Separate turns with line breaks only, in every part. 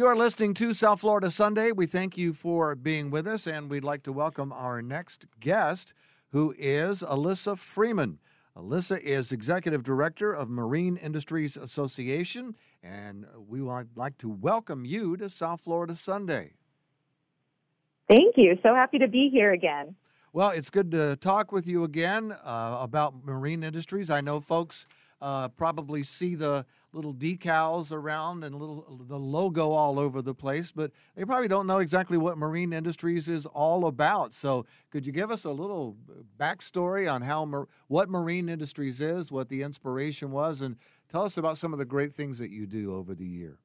You're listening to South Florida Sunday. We thank you for being with us, and we'd like to welcome our next guest, who is Alyssa Freeman. Alyssa is Executive Director of Marine Industries Association, and we would like to welcome you to South Florida Sunday.
Thank you. So happy to be here again.
Well, it's good to talk with you again uh, about marine industries. I know folks uh, probably see the little decals around and little the logo all over the place, but they probably don't know exactly what marine industries is all about. So, could you give us a little backstory on how what marine industries is, what the inspiration was, and tell us about some of the great things that you do over the year?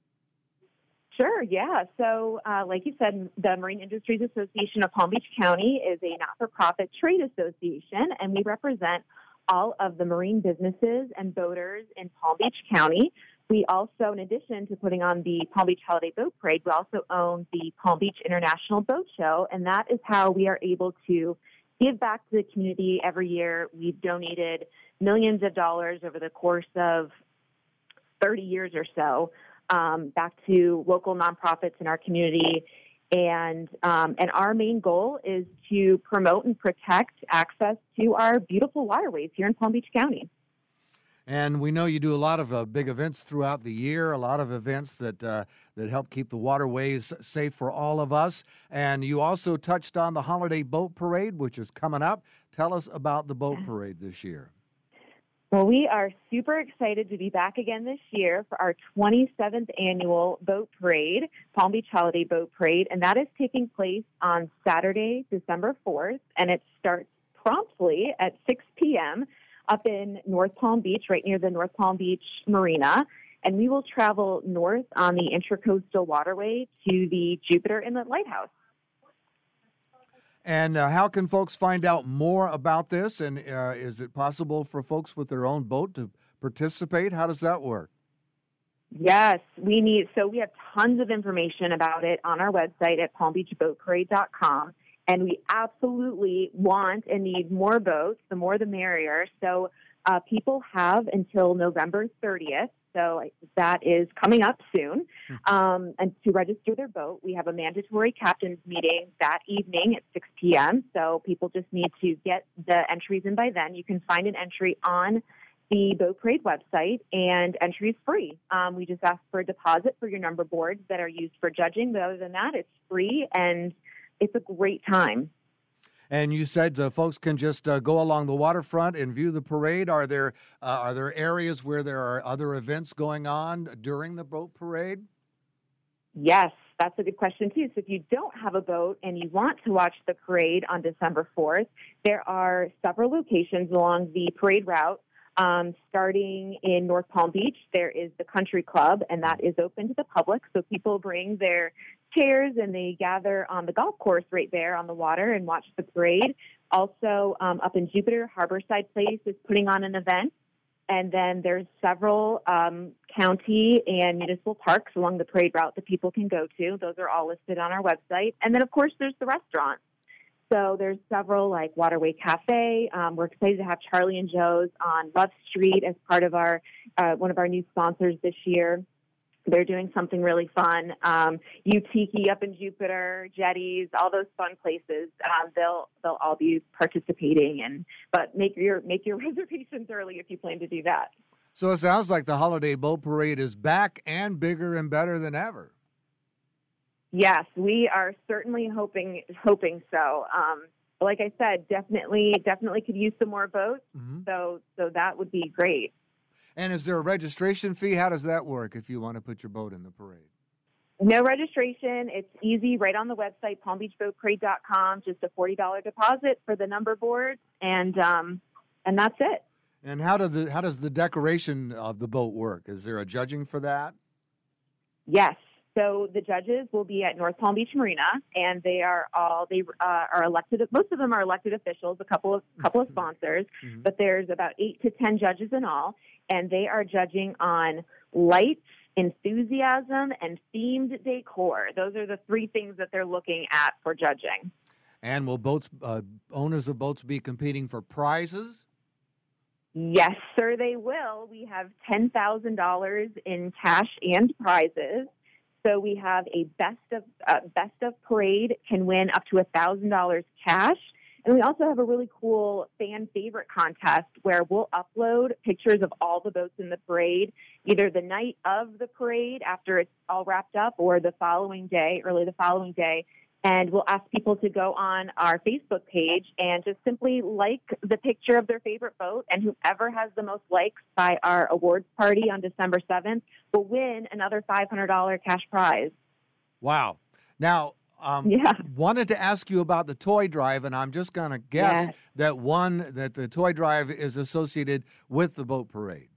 Sure, yeah. So, uh, like you said, the Marine Industries Association of Palm Beach County is a not for profit trade association, and we represent all of the marine businesses and boaters in Palm Beach County. We also, in addition to putting on the Palm Beach Holiday Boat Parade, we also own the Palm Beach International Boat Show, and that is how we are able to give back to the community every year. We've donated millions of dollars over the course of 30 years or so um, back to local nonprofits in our community. And, um, and our main goal is to promote and protect access to our beautiful waterways here in Palm Beach County.
And we know you do a lot of uh, big events throughout the year, a lot of events that uh, that help keep the waterways safe for all of us. And you also touched on the holiday boat parade, which is coming up. Tell us about the boat parade this year.
Well, we are super excited to be back again this year for our 27th annual boat parade, Palm Beach Holiday Boat Parade, and that is taking place on Saturday, December 4th, and it starts promptly at 6 p.m. up in North Palm Beach, right near the North Palm Beach Marina. And we will travel north on the Intracoastal Waterway to the Jupiter Inlet Lighthouse.
And uh, how can folks find out more about this? And uh, is it possible for folks with their own boat to participate? How does that work?
Yes, we need. So we have tons of information about it on our website at palmbeachboatparade.com. And we absolutely want and need more boats. The more the merrier. So uh, people have until November 30th so that is coming up soon. Hmm. Um, and to register their boat, we have a mandatory captain's meeting that evening at 6 p.m. So people just need to get the entries in by then. You can find an entry on the Boat Parade website, and entry is free. Um, we just ask for a deposit for your number boards that are used for judging, but other than that, it's free and it's a great time.
And you said uh, folks can just uh, go along the waterfront and view the parade. Are there uh, are there areas where there are other events going on during the boat parade?
Yes, that's a good question too. So if you don't have a boat and you want to watch the parade on December 4th, there are several locations along the parade route um, starting in North Palm Beach, there is the Country Club, and that is open to the public. So people bring their chairs and they gather on the golf course right there on the water and watch the parade. Also, um, up in Jupiter, Harborside Place is putting on an event. And then there's several um, county and municipal parks along the parade route that people can go to. Those are all listed on our website. And then, of course, there's the restaurant. So there's several like Waterway Cafe. Um, we're excited to have Charlie and Joe's on Love Street as part of our uh, one of our new sponsors this year. They're doing something really fun. Um, Utiki up in Jupiter, Jetties, all those fun places. Um, they'll they'll all be participating, and but make your make your reservations early if you plan to do that.
So it sounds like the holiday boat parade is back and bigger and better than ever.
Yes, we are certainly hoping hoping so. Um, like I said, definitely definitely could use some more boats. Mm-hmm. So so that would be great.
And is there a registration fee? How does that work if you want to put your boat in the parade?
No registration. It's easy right on the website, palmbeachboatparade.com. Just a $40 deposit for the number board, and, um, and that's it.
And how, do the, how does the decoration of the boat work? Is there a judging for that?
Yes. So the judges will be at North Palm Beach Marina, and they are all they uh, are elected. Most of them are elected officials, a couple of couple of mm-hmm. sponsors, mm-hmm. but there's about eight to ten judges in all, and they are judging on lights, enthusiasm, and themed decor. Those are the three things that they're looking at for judging.
And will boats uh, owners of boats be competing for prizes?
Yes, sir, they will. We have $10,000 in cash and prizes. So we have a best of uh, best of parade can win up to thousand dollars cash. And we also have a really cool fan favorite contest where we'll upload pictures of all the boats in the parade, either the night of the parade after it's all wrapped up or the following day, early the following day. And we'll ask people to go on our Facebook page and just simply like the picture of their favorite boat. And whoever has the most likes by our awards party on December 7th will win another $500 cash prize.
Wow. Now, um,
Yeah.
wanted to ask you about the toy drive, and I'm just going to guess that one that the toy drive is associated with the boat parade.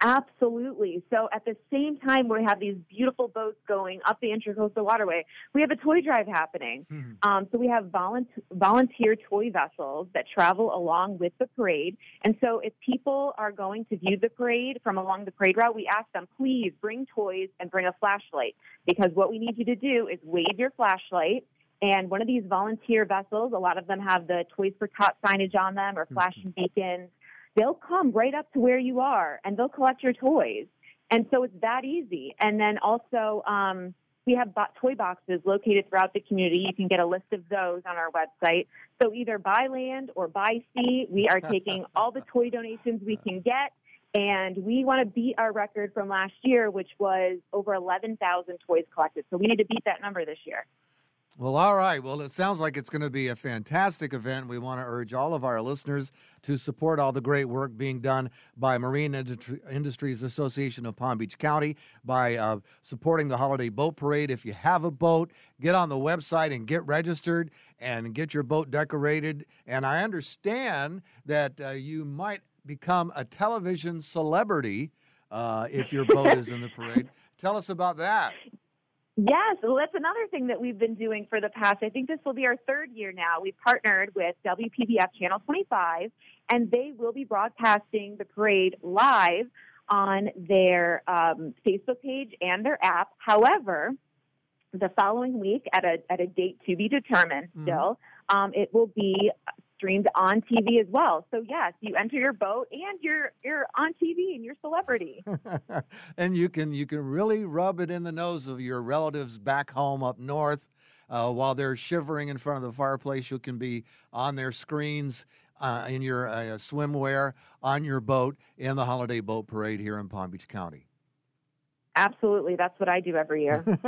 Absolutely. So at the same time we have these beautiful boats going up the Intracoastal Waterway, we have a toy drive happening.
Mhm.
Um, so we have volunteer, volunteer toy vessels that travel along with the parade. And so if people are going to view the parade from along the parade route, we ask them, please bring toys and bring a flashlight. Because what we need you to do is wave your flashlight. And one of these volunteer vessels, a lot of them have the Toys for Tot signage on them or flashing beacons. They'll come right up to where you are and they'll collect your toys. And so it's that easy. And then also, um, we have toy boxes located throughout the community. You can get a list of those on our website. So either by land or by sea, we are taking all the toy donations we can get. And we want to beat our record from last year, which was over 11,000 toys collected. So we need to beat that number this year.
Well, all right. Well, it sounds like it's going to be a fantastic event. We want to urge all of our listeners to support all the great work being done by Marine Industri- Industries Association of Palm Beach County by uh, supporting the Holiday Boat Parade. If you have a boat, get on the website and get registered and get your boat decorated. And I understand that uh, you might become a television celebrity uh, if your boat is in the parade. Tell us about that.
Yes, well, that's another thing that we've been doing for the past. I think this will be our third year now. We've partnered with WPBF Channel 25, and they will be broadcasting the parade live on their um, Facebook page and their app. However, the following week, at a at a date to be determined,
Mhm.
still, um, it will be streamed on TV as well. So yes, you enter your boat and you're you're on TV and you're celebrity.
and you can you can really rub it in the nose of your relatives back home up north uh, while they're shivering in front of the fireplace. You can be on their screens uh, in your uh, swimwear on your boat in the holiday boat parade here in Palm Beach County.
Absolutely, that's what I do every year.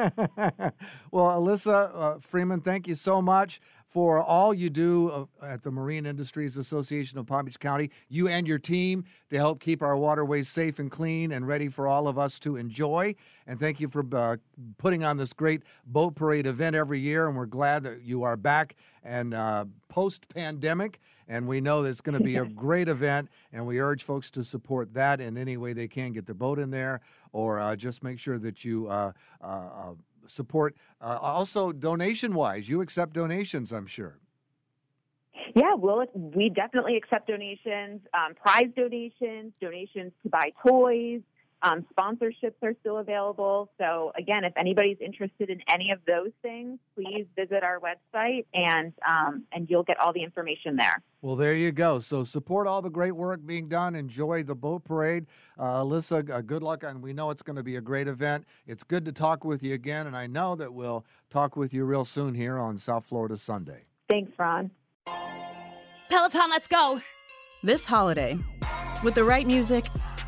well, Alyssa uh, Freeman, thank you so much for all you do uh, at the Marine Industries Association of Palm Beach County, you and your team, to help keep our waterways safe and clean and ready for all of us to enjoy. And thank you for uh, putting on this great boat parade event every year. And we're glad that you are back and uh, post pandemic. And we know that it's going to be a great event, and we urge folks to support that in any way they can. Get their boat in there, or uh, just make sure that you uh, uh, uh, support. Uh, also, donation wise, you accept donations, I'm sure.
Yeah, well, we definitely accept donations, um, prize donations, donations to buy toys. Um, sponsorships are still available. So, again, if anybody's interested in any of those things, please visit our website and um, and you'll get all the information there.
Well, there you go. So support all the great work being done. Enjoy the boat parade. Uh, Alyssa, uh, good luck. And we know it's going to be a great event. It's good to talk with you again. And I know that we'll talk with you real soon here on South Florida Sunday.
Thanks, Ron.
Peloton, let's go.
This holiday, with the right music